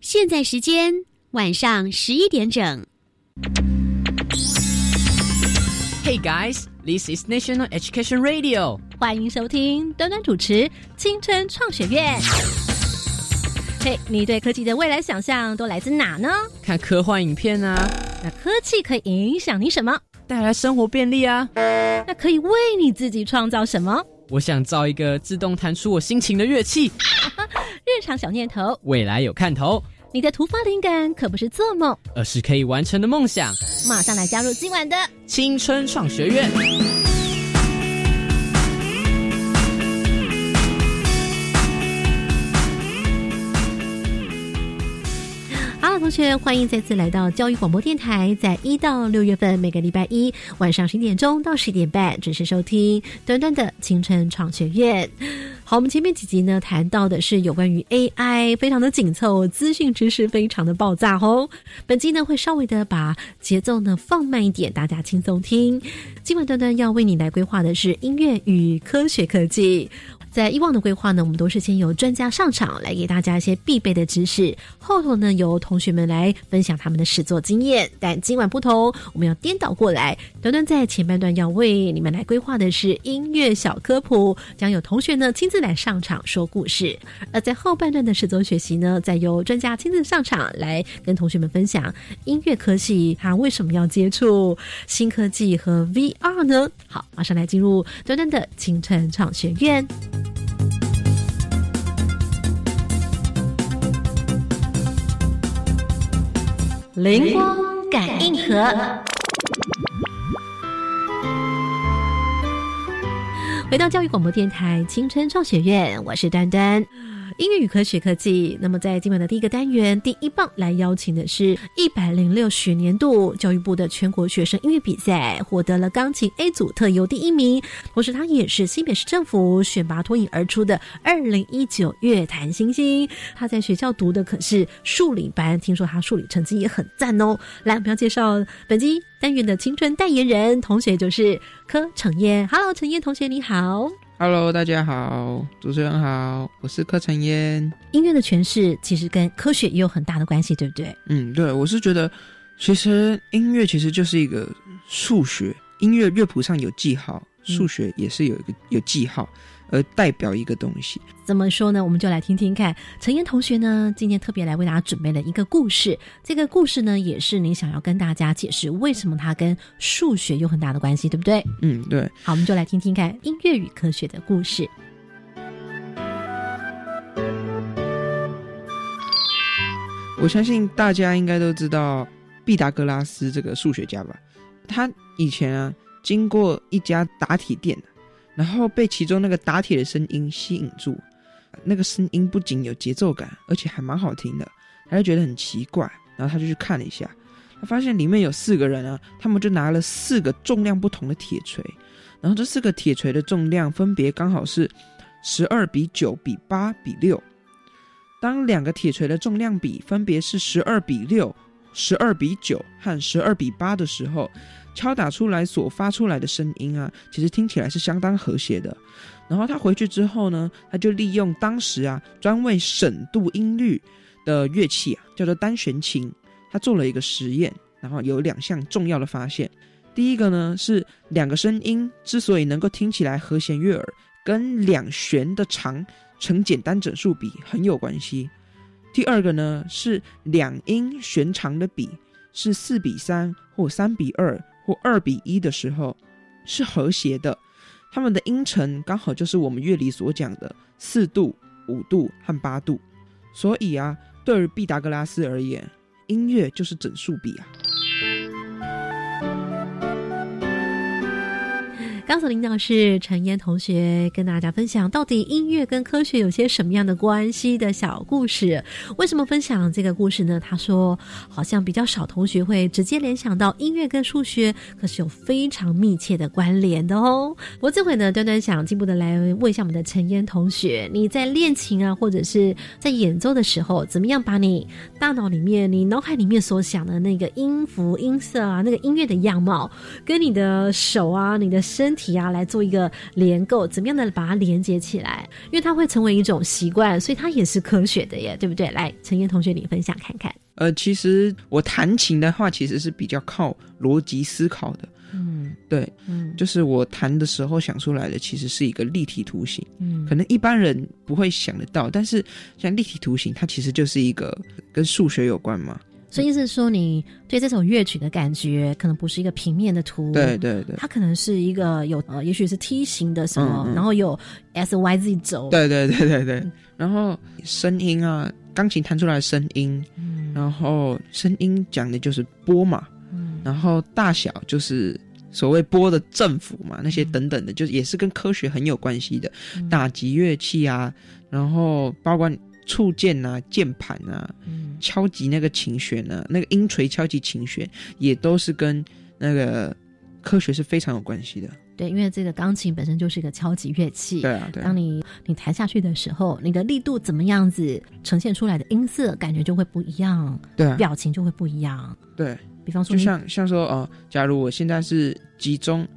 现在时间晚上十一点整。Hey guys, this is National Education Radio。欢迎收听端端主持《青春创学院》。嘿，你对科技的未来想象都来自哪呢？看科幻影片啊，那科技可以影响你什么？带来生活便利啊。那可以为你自己创造什么？我想造一个自动弹出我心情的乐器。日常小念头，未来有看头。你的突发灵感可不是做梦，而是可以完成的梦想。马上来加入今晚的青春创学院。同学，欢迎再次来到教育广播电台，在一到六月份每个礼拜一晚上十一点钟到十一点半准时收听短短的青春创学院。好，我们前面几集呢谈到的是有关于 AI，非常的紧凑，资讯知识非常的爆炸哦。本集呢会稍微的把节奏呢放慢一点，大家轻松听。今晚端端要为你来规划的是音乐与科学科技。在以往的规划呢，我们都是先由专家上场来给大家一些必备的知识，后头呢由同学们来分享他们的实作经验。但今晚不同，我们要颠倒过来，短短在前半段要为你们来规划的是音乐小科普，将有同学呢亲自来上场说故事；而在后半段的实作学习呢，再由专家亲自上场来跟同学们分享音乐科系他为什么要接触新科技和 VR 呢？好，马上来进入短短的青春创学院。灵光感应盒，回到教育广播电台青春创学院，我是丹丹。音乐与科学科技。那么，在今晚的第一个单元，第一棒来邀请的是一百零六学年度教育部的全国学生音乐比赛，获得了钢琴 A 组特优第一名。同时，他也是新北市政府选拔脱颖而出的二零一九乐坛新星。他在学校读的可是数理班，听说他数理成绩也很赞哦。来，我们要介绍本期单元的青春代言人同学，就是柯成燕。Hello，陈燕同学，你好。Hello，大家好，主持人好，我是柯晨烟。音乐的诠释其实跟科学也有很大的关系，对不对？嗯，对，我是觉得，其实音乐其实就是一个数学，音乐乐谱上有记号，数学也是有一个有记号，而代表一个东西。怎么说呢？我们就来听听看。陈燕同学呢，今天特别来为大家准备了一个故事。这个故事呢，也是您想要跟大家解释为什么它跟数学有很大的关系，对不对？嗯，对。好，我们就来听听看音乐与科学的故事。我相信大家应该都知道毕达哥拉斯这个数学家吧？他以前啊，经过一家打铁店，然后被其中那个打铁的声音吸引住。那个声音不仅有节奏感，而且还蛮好听的，他就觉得很奇怪，然后他就去看了一下，他发现里面有四个人啊，他们就拿了四个重量不同的铁锤，然后这四个铁锤的重量分别刚好是十二比九比八比六。当两个铁锤的重量比分别是十二比六、十二比九和十二比八的时候，敲打出来所发出来的声音啊，其实听起来是相当和谐的。然后他回去之后呢，他就利用当时啊专为审度音律的乐器啊，叫做单弦琴，他做了一个实验，然后有两项重要的发现。第一个呢是两个声音之所以能够听起来和弦悦耳，跟两弦的长成简单整数比很有关系。第二个呢是两音弦长的比是四比三或三比二二比一的时候是和谐的。他们的音程刚好就是我们乐理所讲的四度、五度和八度，所以啊，对于毕达哥拉斯而言，音乐就是整数比啊。刚才领导是陈燕同学跟大家分享，到底音乐跟科学有些什么样的关系的小故事。为什么分享这个故事呢？他说，好像比较少同学会直接联想到音乐跟数学，可是有非常密切的关联的哦。我这回呢，端端想进一步的来问一下我们的陈燕同学，你在练琴啊，或者是在演奏的时候，怎么样把你大脑里面、你脑海里面所想的那个音符、音色啊，那个音乐的样貌，跟你的手啊、你的身体。题啊来做一个连构，怎么样的把它连接起来？因为它会成为一种习惯，所以它也是科学的耶，对不对？来，陈燕同学，你分享看看。呃，其实我弹琴的话，其实是比较靠逻辑思考的。嗯对，嗯就是我弹的时候想出来的，其实是一个立体图形。嗯可能一般人不会想得到，但是像立体图形，它其实就是一个跟数学有关嘛。所以意思是说，你对这首乐曲的感觉，可能不是一个平面的图，对对对，它可能是一个有呃，也许是梯形的什么，嗯嗯。然后有 S Y Z 轴，对对对对对。然后声音啊，钢琴弹出来的声音，嗯，然后声音讲的就是波嘛，嗯。然后大小就是所谓波的振幅嘛，那些等等的，就是也是跟科学很有关系的。嗯。打击乐器啊，然后包括触键啊、键盘啊，嗯敲击那个琴弦呢，那个音锤敲击琴弦，也都是跟那个科学是非常有关系的。对，因为这个钢琴本身就是一个敲击乐器，对啊，对啊当，你你弹下去的时候，你的力度怎么样子呈现出来的音色，感觉就会不一样，对啊，表情就会不一样。对，比方说，就像像说哦、假如我现在是集中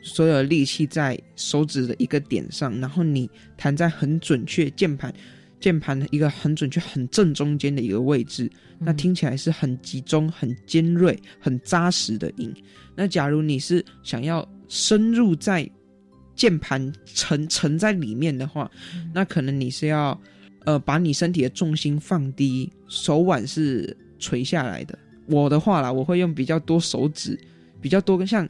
所有力气在手指的一个点上，然后你弹在很准确键盘。键盘的一个很准确、很正中间的一个位置，那嗯听起来是很集中、很尖锐、很扎实的音。那假如你是想要深入在键盘沉沉在里面的话，嗯那可能你是要呃把你身体的重心放低，手腕是垂下来的。我的话啦，我会用比较多手指，比较多跟像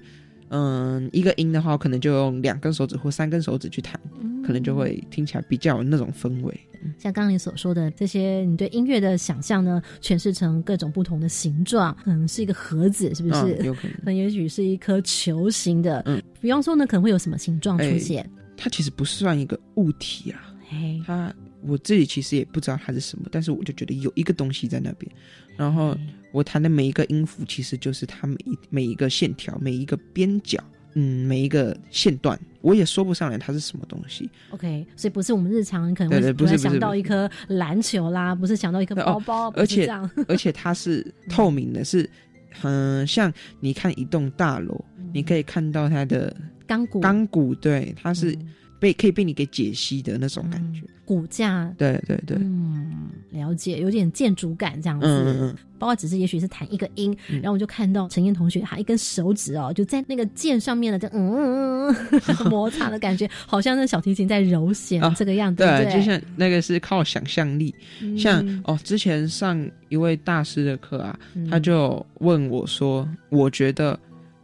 嗯、一个音的话，我可能就用两根手指或三根手指去弹，嗯可能就会听起来比较有那种氛围。像刚刚你所说的这些，你对音乐的想象呢，诠释成各种不同的形状，可能是一个盒子，是不是？嗯，有可能。可能也许是一颗球形的，嗯，比方说呢，可能会有什么形状出现？它其实不算一个物体啊，嘿，它我自己其实也不知道它是什么，但是我就觉得有一个东西在那边。然后我弹的每一个音符，其实就是它每一每一个线条、每一个边角，嗯，每一个线段，我也说不上来它是什么东西。OK，所以不是我们日常可能会不是想到一颗篮球啦，不是想到一个对哦包包，不而且这样。而且它是透明的，是嗯，像你看一栋大楼，你可以看到它的钢骨钢骨，对，它是嗯被可以被你给解析的那种感觉。骨架，对对对，嗯，了解，有点建筑感这样子。嗯嗯嗯，包括只是也许是弹一个音，嗯然后我就看到陈燕同学他一根手指哦，就在那个键上面的这嗯嗯嗯 摩擦的感觉，好像那小提琴在揉弦、啊这个样子，对对？就像那个是靠想象力，嗯像哦，之前上一位大师的课啊，嗯他就问我说，我觉得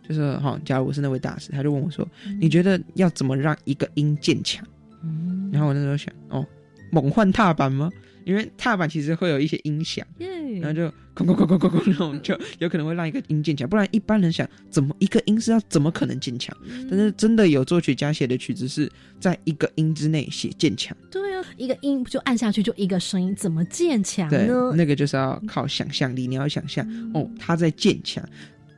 就是哈、假如我是那位大师，他就问我说，你觉得要怎么让一个音渐强？嗯然后我那时候想，哦，猛换踏板吗？因为踏板其实会有一些音响，耶然后就哐哐哐哐哐哐那种，就 有可能会让一个音渐强。不然一般人想，怎么一个音是要怎么可能渐强？但是真的有作曲家写的曲子是在一个音之内写渐强，对啊，一个音就按下去就一个声音，怎么渐强对呢，？那个就是要靠想象力，你要想象嗯哦，他在渐强，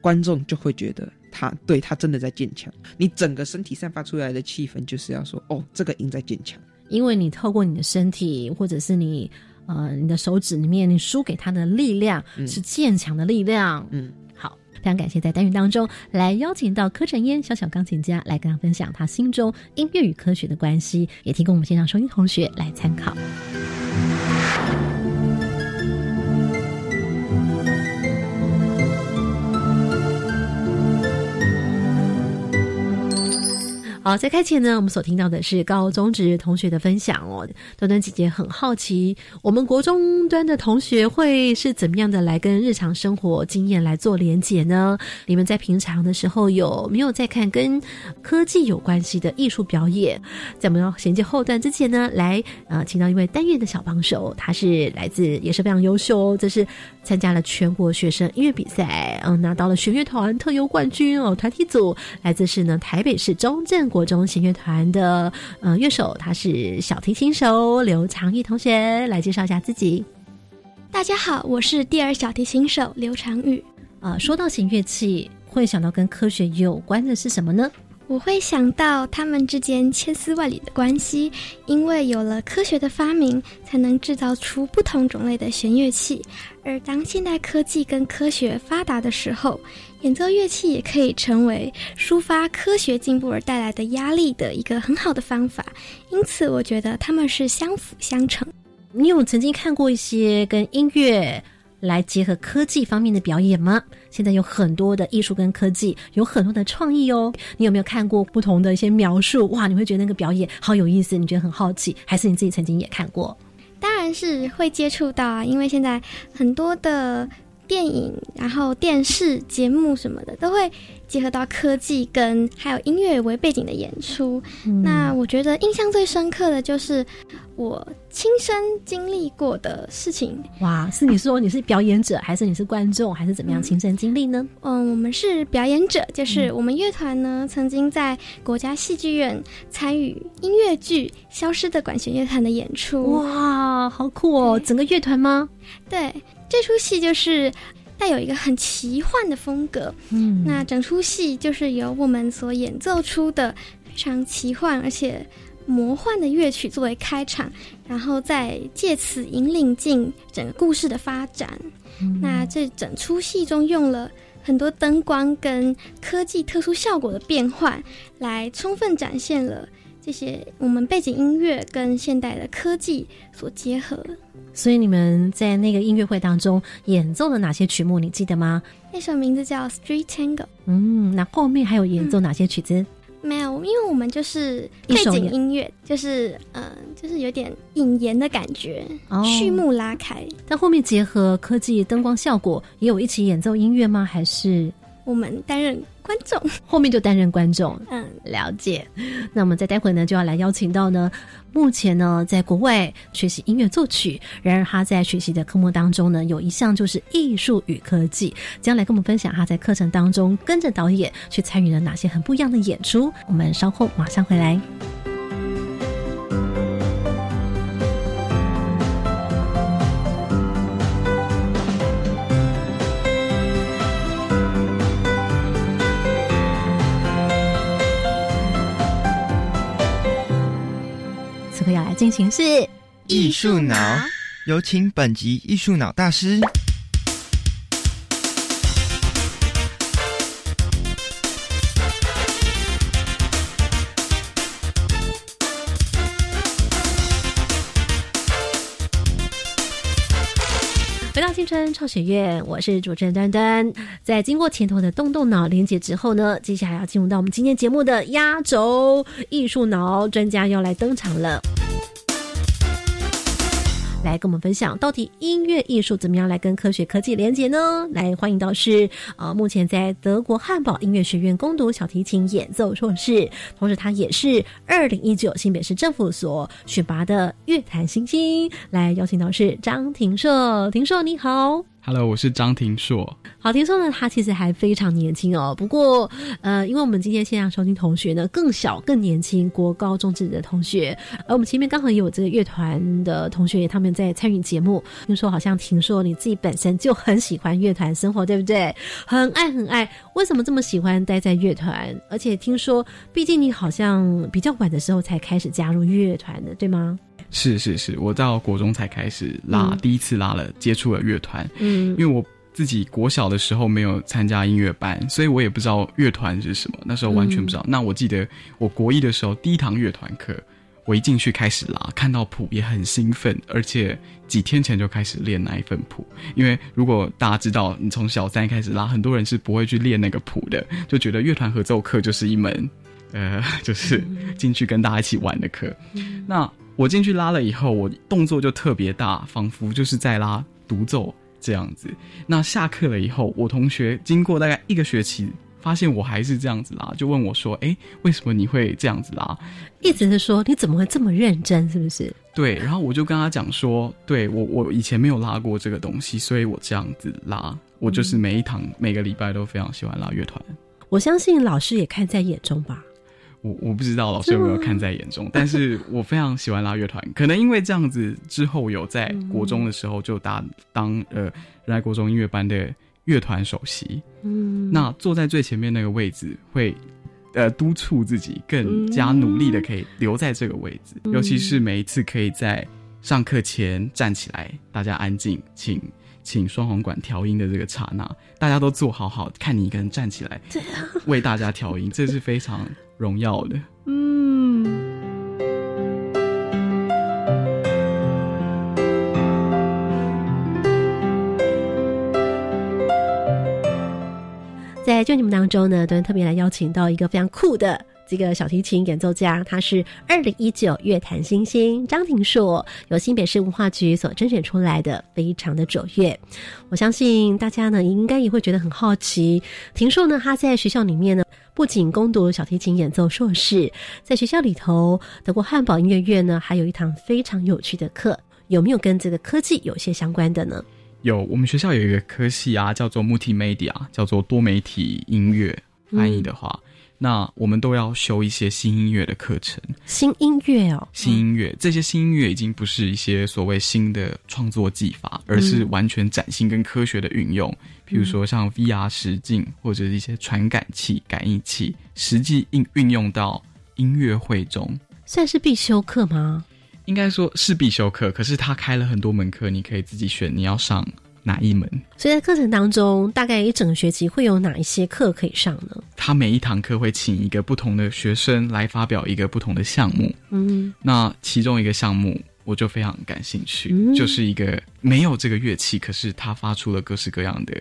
观众就会觉得他对他真的在坚强。你整个身体散发出来的气氛就是要说，哦，这个音在坚强。因为你透过你的身体，或者是你呃你的手指里面，你输给他的力量、嗯是坚强的力量。嗯，好，非常感谢在单元当中来邀请到柯晨烟小小钢琴家来跟他分享他心中音乐与科学的关系，也提供我们线上收音同学来参考。好，在开前呢，我们所听到的是高中职同学的分享哦。端端姐姐很好奇，我们国中端的同学会是怎么样的来跟日常生活经验来做连结呢？你们在平常的时候有没有在看跟科技有关系的艺术表演？在我们要衔接后段之前呢，来呃，请到一位单元的小帮手，他是来自也是非常优秀，这是参加了全国学生音乐比赛，嗯、拿到了弦乐团特优冠军哦，团体组来自是呢台北市中正国中弦乐团的呃乐手，他是小提琴手刘长玉同学，来介绍一下自己。大家好，我是第二小提琴手刘长玉。呃，说到弦乐器，会想到跟科学有关的是什么呢？我会想到他们之间千丝万缕的关系，因为有了科学的发明，才能制造出不同种类的弦乐器。而当现代科技跟科学发达的时候，演奏乐器也可以成为抒发科学进步而带来的压力的一个很好的方法。因此，我觉得他们是相辅相成。你有曾经看过一些跟音乐？来结合科技方面的表演吗？现在有很多的艺术跟科技，有很多的创意哦。你有没有看过不同的一些描述？哇，你会觉得那个表演好有意思，你觉得很好奇，还是你自己曾经也看过？当然是会接触到啊，因为现在很多的。电影，然后电视节目什么的，都会结合到科技跟还有音乐为背景的演出。那我觉得印象最深刻的就是我亲身经历过的事情。哇，是你说你是表演者，还是你是观众，还是怎么样亲身经历呢？嗯，我们是表演者，就是我们乐团呢曾经在国家戏剧院参与音乐剧《消失的管弦乐团》的演出。哇，好酷哦！整个乐团吗？对。这出戏就是带有一个很奇幻的风格，嗯，那整出戏就是由我们所演奏出的非常奇幻而且魔幻的乐曲作为开场，然后再借此引领进整个故事的发展。那这整出戏中用了很多灯光跟科技特殊效果的变换，来充分展现了这些我们背景音乐跟现代的科技所结合。所以你们在那个音乐会当中演奏了哪些曲目？你记得吗？那首名字叫《Street Tango》。嗯，那后面还有演奏哪些曲子？没有，因为我们就是背景音乐，就是嗯，就是有点引言的感觉，哦序幕拉开。但后面结合科技灯光效果，也有一起演奏音乐吗？还是我们担任？观众后面就担任观众，嗯，了解。那我们在待会呢就要来邀请到呢，目前呢在国外学习音乐作曲，然而他在学习的科目当中呢有一项就是艺术与科技，将来跟我们分享他在课程当中跟着导演去参与了哪些很不一样的演出。我们稍后马上回来。进行是艺术脑，有请本集艺术脑大师。回到青春创学院，我是主持人端端。在经过前头的动动脑连接之后呢，接下来要进入到我们今天节目的压轴艺术脑专家要来登场了。来跟我们分享，到底音乐艺术怎么样来跟科学科技连接呢？来欢迎到是呃，目前在德国汉堡音乐学院攻读小提琴演奏硕士，同时他也是二零一九新北市政府所选拔的乐坛新星。来邀请到是张庭硕，庭硕你好。Hello，我是张庭硕。好，听说呢，他其实还非常年轻哦。不过，呃，因为我们今天线上收听同学呢更小、更年轻，国高中职的同学，而我们前面刚好也有这个乐团的同学，他们在参与节目。听说好像听说你自己本身就很喜欢乐团生活，对不对？很爱很爱。为什么这么喜欢待在乐团？而且听说，毕竟你好像比较晚的时候才开始加入乐团的，对吗？是是是，我到国中才开始拉，第一次拉了，接触了乐团。嗯，因为我自己国小的时候没有参加音乐班，所以我也不知道乐团是什么，那时候完全不知道。那我记得我国一的时候第一堂乐团课，我一进去开始拉，看到谱也很兴奋，而且几天前就开始练那一份谱。因为如果大家知道，你从小三开始拉，很多人是不会去练那个谱的，就觉得乐团合奏课就是一门，呃，就是进去跟大家一起玩的课。那我进去拉了以后，我动作就特别大，仿佛就是在拉独奏这样子。那下课了以后，我同学经过大概一个学期，发现我还是这样子拉，就问我说：“哎，为什么你会这样子拉？”意思是说你怎么会这么认真？是不是？对。然后我就跟他讲说：“对我，我以前没有拉过这个东西，所以我这样子拉。我就是每一堂每个礼拜都非常喜欢拉乐团。我相信老师也看在眼中吧。”我我不知道老师有没有 看在眼中，但是我非常喜欢拉乐团，可能因为这样子之后有在国中的时候就当当呃来国中音乐班的乐团首席，嗯，那坐在最前面那个位置会呃督促自己更加努力的可以留在这个位置，尤其是每一次可以在上课前站起来，大家安静，请请双簧管调音的这个刹那，大家都坐好好，看你一个人站起来，为大家调音，这是非常荣耀的。嗯。在节目当中呢，都特别来邀请到一个非常酷的这个小提琴演奏家，他是二零一九乐坛新星张庭硕，由新北市文化局所甄选出来的，非常的卓越。我相信大家呢，应该也会觉得很好奇。庭硕呢，他在学校里面呢，不仅攻读小提琴演奏硕士，在学校里头德国汉堡音乐院呢，还有一堂非常有趣的课，有没有跟这个科技有些相关的呢？有，我们学校有一个科系啊，叫做 Multimedia，叫做多媒体音乐。翻译的话，那我们都要修一些新音乐的课程。新音乐哦，新音乐，这些新音乐已经不是一些所谓新的创作技法，而是完全崭新跟科学的运用。比如说像 VR 实境或者一些传感器、感应器，实际运运用到音乐会中，算是必修课吗？应该说是必修课，可是他开了很多门课，你可以自己选你要上哪一门。所以在课程当中，大概一整个学期会有哪一些课可以上呢？他每一堂课会请一个不同的学生来发表一个不同的项目。嗯，那其中一个项目我就非常感兴趣，就是一个没有这个乐器，可是他发出了各式各样的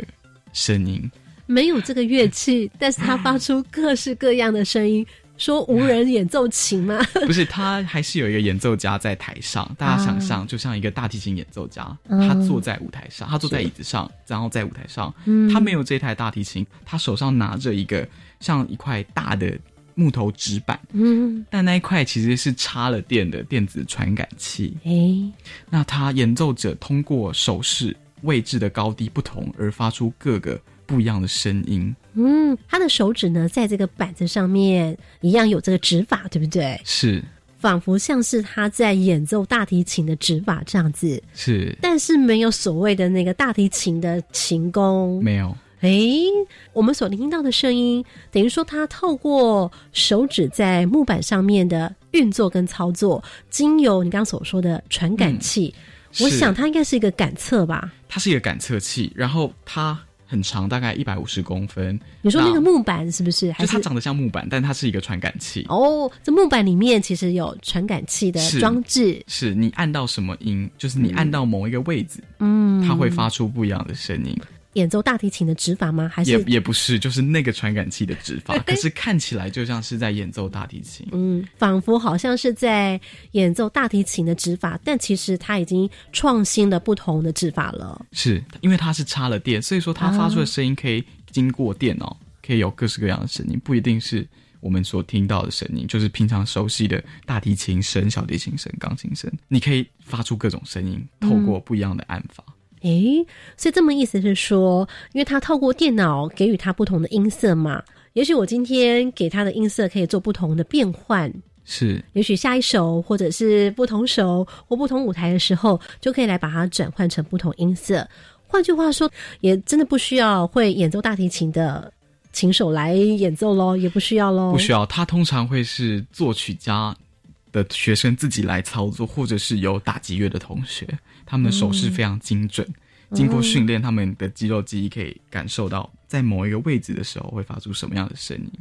声音。没有这个乐器，但是他发出各式各样的声音。说无人演奏琴吗？不是，他还是有一个演奏家在台上。大家想象，就像一个大提琴演奏家，他坐在舞台上，他坐在椅子上，然后在舞台上，他没有这台大提琴，他手上拿着一个像一块大的木头纸板，嗯，但那一块其实是插了电的电子传感器。哎，那他演奏者通过手势位置的高低不同而发出各个。不一样的声音，嗯，他的手指呢，在这个板子上面一样有这个指法，对不对？是，仿佛像是他在演奏大提琴的指法这样子。是，但是没有所谓的那个大提琴的琴弓，没有。哎，我们所听到的声音，等于说他透过手指在木板上面的运作跟操作，经由你刚刚所说的传感器，我想它应该是一个感测吧？它是一个感测器，然后它。很长，大概一百五十公分。你说那个木板是不是？就它长得像木板，但它是一个传感器。哦，这木板里面其实有传感器的装置。是你按到什么音，就是你按到某一个位置，嗯，它会发出不一样的声音。演奏大提琴的指法吗？还是也也不是，就是那个传感器的指法。可是看起来就像是在演奏大提琴，嗯，仿佛好像是在演奏大提琴的指法，但其实它已经创新了不同的指法了。是因为它是插了电，所以说它发出的声音可以经过电脑，可以有各式各样的声音，不一定是我们所听到的声音，就是平常熟悉的大提琴声、小提琴声、钢琴声，你可以发出各种声音，透过不一样的按法。诶，所以这么意思是说，因为他透过电脑给予他不同的音色嘛，也许我今天给他的音色可以做不同的变换，是，也许下一首或者是不同首或不同舞台的时候，就可以来把它转换成不同音色。换句话说，也真的不需要会演奏大提琴的琴手来演奏喽，也不需要喽，不需要。他通常会是作曲家的学生自己来操作，或者是有打击乐的同学。他们的手势非常精准，经过训练，他们的肌肉记忆可以感受到在某一个位置的时候会发出什么样的声音。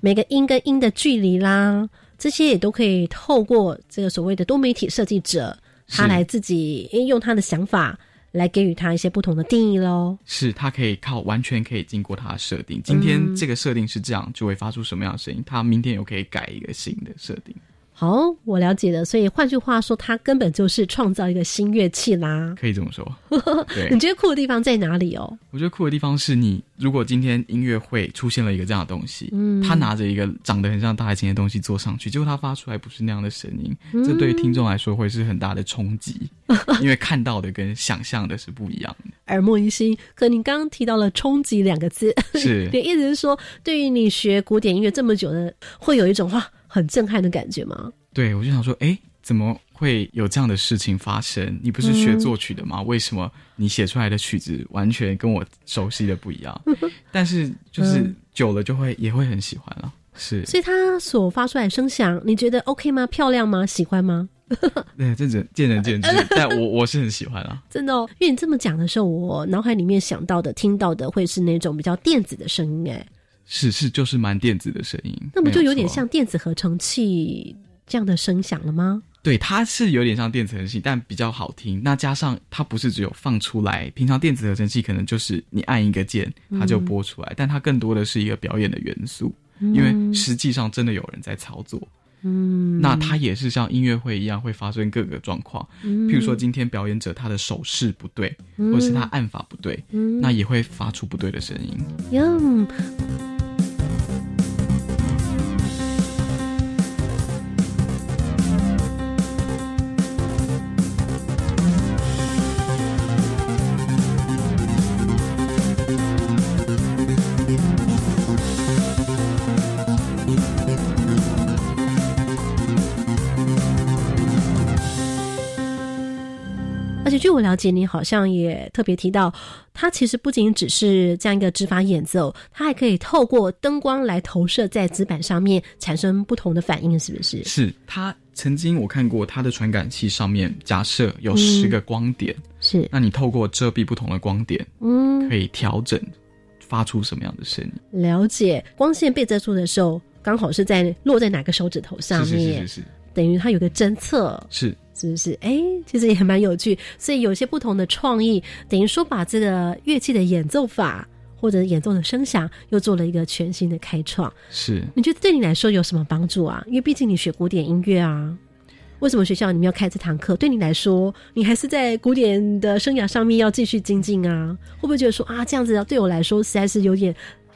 每个音跟音的距离啦，这些也都可以透过这个所谓的多媒体设计者，他来自己用他的想法来给予他一些不同的定义喽。是他可以靠完全可以经过他的设定，今天这个设定是这样，就会发出什么样的声音。他明天又可以改一个新的设定。好，我了解了。所以换句话说，它根本就是创造一个新乐器啦。可以这么说。对，你觉得酷的地方在哪里哦？我觉得酷的地方是你，如果今天音乐会出现了一个这样的东西，嗯，他拿着一个长得很像大提琴的东西坐上去，结果他发出来不是那样的声音，这对于听众来说会是很大的冲击，因为看到的跟想象的是不一样的，耳目一新。可你刚刚提到了“冲击”两个字，是，你意思是说，对于你学古典音乐这么久的，会有一种哇。很震撼的感觉吗？对，我就想说，哎，怎么会有这样的事情发生？你不是学作曲的吗？为什么你写出来的曲子完全跟我熟悉的不一样？但是就是久了就会也会很喜欢了。是，所以它所发出来声响，你觉得 OK 吗？漂亮吗？喜欢吗？对，这人见仁见智，但我我是很喜欢啊。真的哦，因为你这么讲的时候，我脑海里面想到的、听到的会是那种比较电子的声音，哎，是是，就是蛮电子的声音。那不就有有点像电子合成器这样的声响了吗？对，它是有点像电子合成器，但比较好听。那加上它不是只有放出来，平常电子合成器可能就是你按一个键，它就播出来，但它更多的是一个表演的元素，因为实际上真的有人在操作。嗯，那它也是像音乐会一样会发生各个状况，譬如说今天表演者他的手势不对，或者是他按法不对，那也会发出不对的声音。据我了解，你好像也特别提到，它其实不仅只是这样一个指法演奏，它还可以透过灯光来投射在纸板上面，产生不同的反应，是不是？是。它曾经我看过它的传感器上面，假设有十个光点，是。那你透过遮蔽不同的光点，嗯，可以调整发出什么样的声音？了解。光线被遮住的时候，刚好是在落在哪个手指头上面？是是是是。等于它有个侦测。是。是不是？哎，其实也蛮有趣，所以有些不同的创意，等于说把这个乐器的演奏法或者演奏的声响，又做了一个全新的开创。是，你觉得对你来说有什么帮助啊？因为毕竟你学古典音乐啊，为什么学校你们要开这堂课？对你来说，你还是在古典的生涯上面要继续精进啊？会不会觉得说啊，这样子对我来说实在是有点，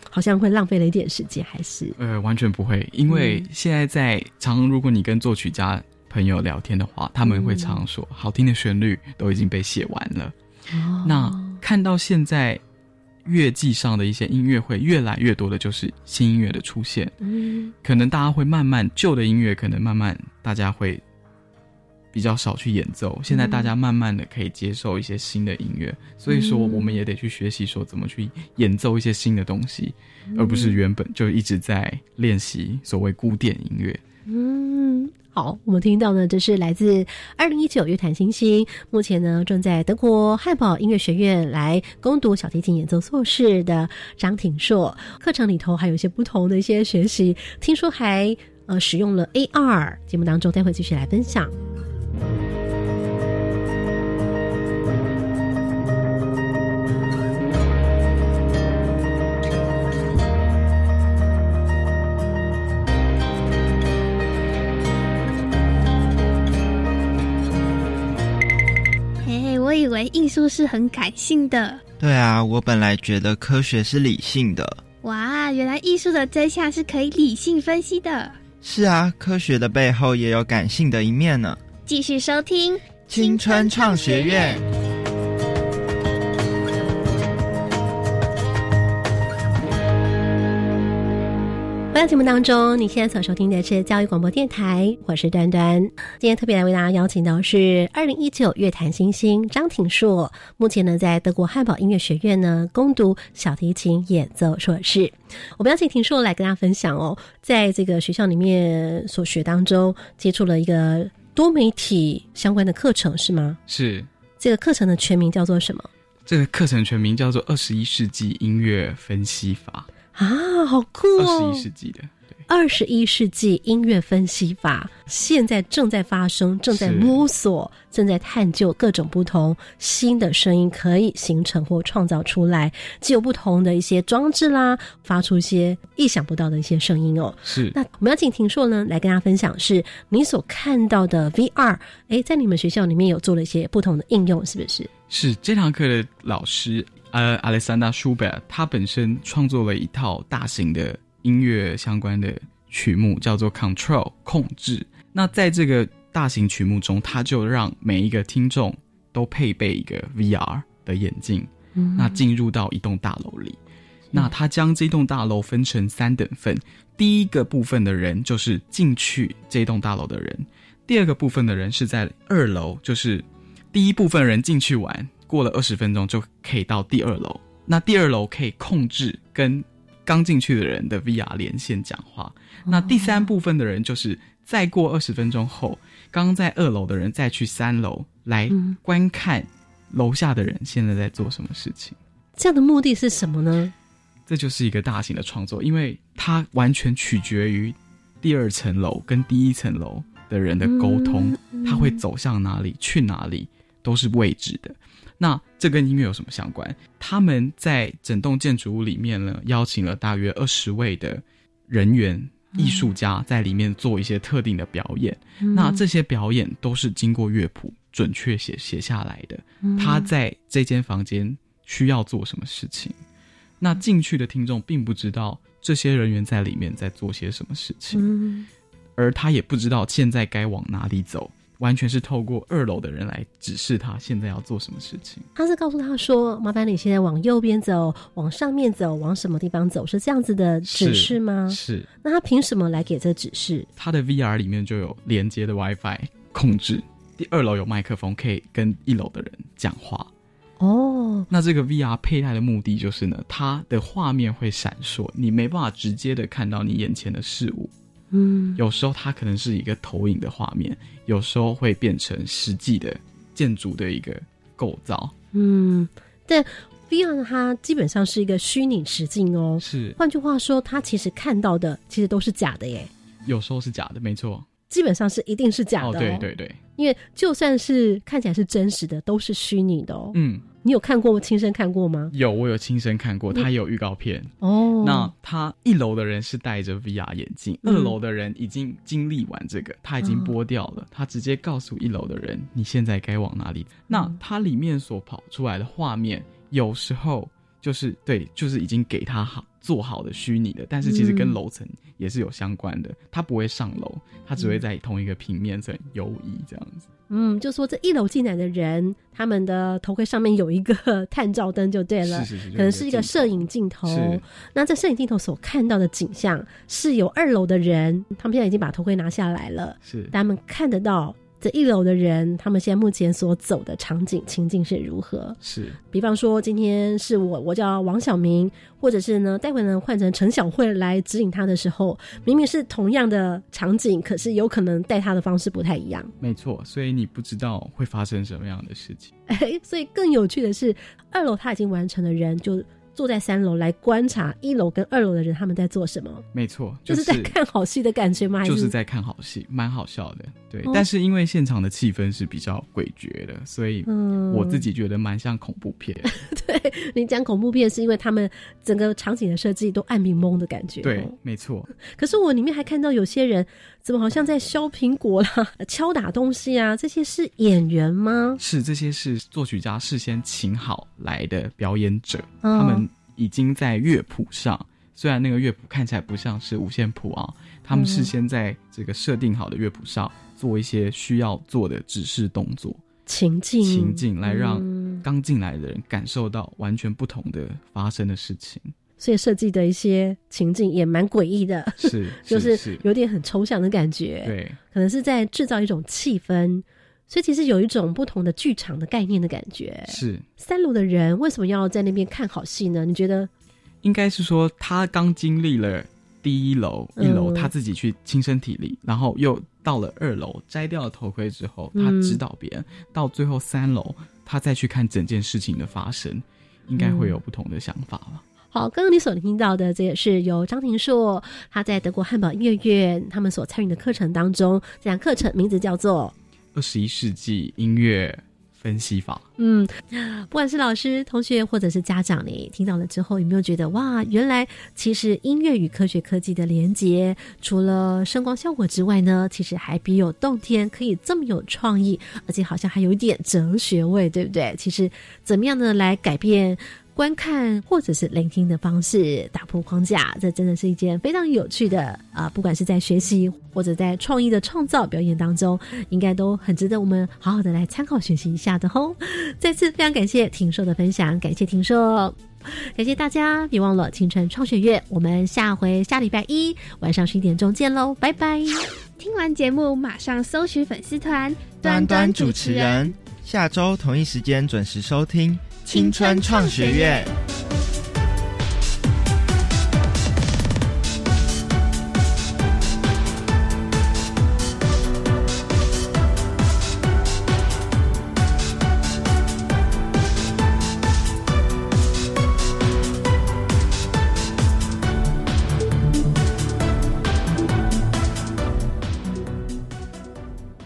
好像会浪费了一点时间？还是？呃，完全不会，因为现在在常，如果你跟作曲家。朋友聊天的话，他们会常说，好听的旋律都已经被写完了。那看到现在乐季上的一些音乐会，越来越多的就是新音乐的出现。嗯，可能大家会慢慢旧的音乐，可能慢慢大家会比较少去演奏。现在大家慢慢的可以接受一些新的音乐，所以说我们也得去学习说怎么去演奏一些新的东西，而不是原本就一直在练习所谓古典音乐。嗯。好，我们听到呢，这是来自二零一九乐坛新星，目前呢正在德国汉堡音乐学院来攻读小提琴演奏硕士的张挺硕。课程里头还有一些不同的一些学习，听说还呃使用了 AR。节目当中待会继续来分享。为艺术是很感性的。对啊，我本来觉得科学是理性的。哇，原来艺术的真相是可以理性分析的。是啊，科学的背后也有感性的一面呢。继续收听青春创学院。在节目当中，你现在所收听的是教育广播电台，我是端端。今天特别来为大家邀请到是二零一九乐坛新星张挺硕，目前呢在德国汉堡音乐学院呢攻读小提琴演奏硕士。我们邀请挺硕来跟大家分享哦，在这个学校里面所学当中，接触了一个多媒体相关的课程，是吗？是。这个课程的全名叫做什么？这个课程全名叫做二十一世纪音乐分析法。啊，好酷哦！二十一世纪的，二十一世纪音乐分析法现在正在发生，正在摸索，正在探究各种不同新的声音可以形成或创造出来，既有不同的一些装置啦，发出一些意想不到的一些声音哦。是，那我们要请婷硕呢来跟大家分享，是你所看到的 VR，哎，在你们学校里面有做了一些不同的应用，是不是？是这堂课的老师。呃，亚历山大·舒贝尔他本身创作了一套大型的音乐相关的曲目，叫做《Control》控制。那在这个大型曲目中，他就让每一个听众都配备一个 VR 的眼镜，那进入到一栋大楼里。那他将这栋大楼分成三等份，第一个部分的人就是进去这栋大楼的人，第二个部分的人是在二楼，就是第一部分人进去玩。过了二十分钟就可以到第二楼，那第二楼可以控制跟刚进去的人的 VR 连线讲话。那第三部分的人就是再过二十分钟后，刚刚在二楼的人再去三楼来观看楼下的人现在在做什么事情。这样的目的是什么呢？这就是一个大型的创作，因为它完全取决于第二层楼跟第一层楼的人的沟通，他会走向哪里，去哪里都是未知的。那这跟音乐有什么相关？他们在整栋建筑物里面呢，邀请了大约二十位的人员、艺术家在里面做一些特定的表演。那这些表演都是经过乐谱准确写写下来的。他在这间房间需要做什么事情？那进去的听众并不知道这些人员在里面在做些什么事情，而他也不知道现在该往哪里走。完全是透过二楼的人来指示他现在要做什么事情。他是告诉他说：“麻烦你现在往右边走，往上面走，往什么地方走？”是这样子的指示吗？是。那他凭什么来给这指示？他的 VR 里面就有连接的 WiFi 控制，第二楼有麦克风可以跟一楼的人讲话。哦。那这个 VR 佩戴的目的就是呢，它的画面会闪烁，你没办法直接的看到你眼前的事物。嗯，有时候它可能是一个投影的画面，有时候会变成实际的建筑的一个构造。嗯，但 VR 它基本上是一个虚拟实境哦。是，换句话说，它其实看到的其实都是假的耶。有时候是假的，没错。基本上是一定是假的。哦，对对对。因为就算是看起来是真实的，都是虚拟的哦。嗯。你有看过亲身看过吗？有，我有亲身看过，他有预告片哦。那他一楼的人是戴着 VR 眼镜，二楼的人已经经历完这个，他已经剥掉了，他直接告诉一楼的人，你现在该往哪里。那它里面所跑出来的画面，有时候就是对，就是已经给他好做好的虚拟的，但是其实跟楼层也是有相关的。他不会上楼，他只会在同一个平面层游移这样子。嗯，就说这一楼进来的人，他们的头盔上面有一个探照灯，就对了，是是是，可能是一个摄影镜头。那这摄影镜头所看到的景象，是有二楼的人，他们现在已经把头盔拿下来了，是他们看得到。这一楼的人，他们现在目前所走的场景情境是如何？是，比方说今天是我，我叫王小明，或者是呢，待会呢换成陈小慧来指引他的时候，明明是同样的场景，可是有可能带他的方式不太一样。没错，所以你不知道会发生什么样的事情。哎，所以更有趣的是，二楼他已经完成的人就。坐在三楼来观察一楼跟二楼的人他们在做什么？没错，就是在看好戏的感觉吗？就是在看好戏，蛮好笑的。对，但是因为现场的气氛是比较诡谲的，所以我自己觉得蛮像恐怖片。对你讲恐怖片，是因为他们整个场景的设计都暗迷蒙的感觉。对，没错。可是我里面还看到有些人怎么好像在削苹果啦、敲打东西啊？这些是演员吗？是，这些是作曲家事先请好来的表演者，他们。已经在乐谱上，虽然那个乐谱看起来不像是五线谱啊，他们事先在这个设定好的乐谱上做一些需要做的指示动作、情境、情境，来让刚进来的人感受到完全不同的发生的事情。所以设计的一些情境也蛮诡异的，是，就是有点很抽象的感觉，对，可能是在制造一种气氛。所以其实有一种不同的剧场的概念的感觉。是三楼的人为什么要在那边看好戏呢？你觉得？应该是说他刚经历了第一楼，一楼他自己去亲身体力，然后又到了二楼摘掉了头盔之后，他指导别人，到最后三楼他再去看整件事情的发生，应该会有不同的想法吧。好，刚刚你所听到的，这也是由张庭硕他在德国汉堡音乐院他们所参与的课程当中，这堂课程名字叫做。二十一世纪音乐分析法。嗯，不管是老师、同学或者是家长，你听到了之后，有没有觉得哇，原来其实音乐与科学科技的连接，除了声光效果之外呢，其实还别有洞天，可以这么有创意，而且好像还有一点哲学味，对不对？其实怎么样呢，来改变？观看或者是聆听的方式，打破框架，这真的是一件非常有趣的啊！不管是在学习或者在创意的创造表演当中，应该都很值得我们好好的来参考学习一下的吼。再次非常感谢庭硕的分享，感谢庭硕，感谢大家，别忘了青春创学院，我们下回下礼拜一晚上十一点钟见喽，拜拜！听完节目马上搜寻粉丝团端端主持人，下周同一时间准时收听。青春创学院。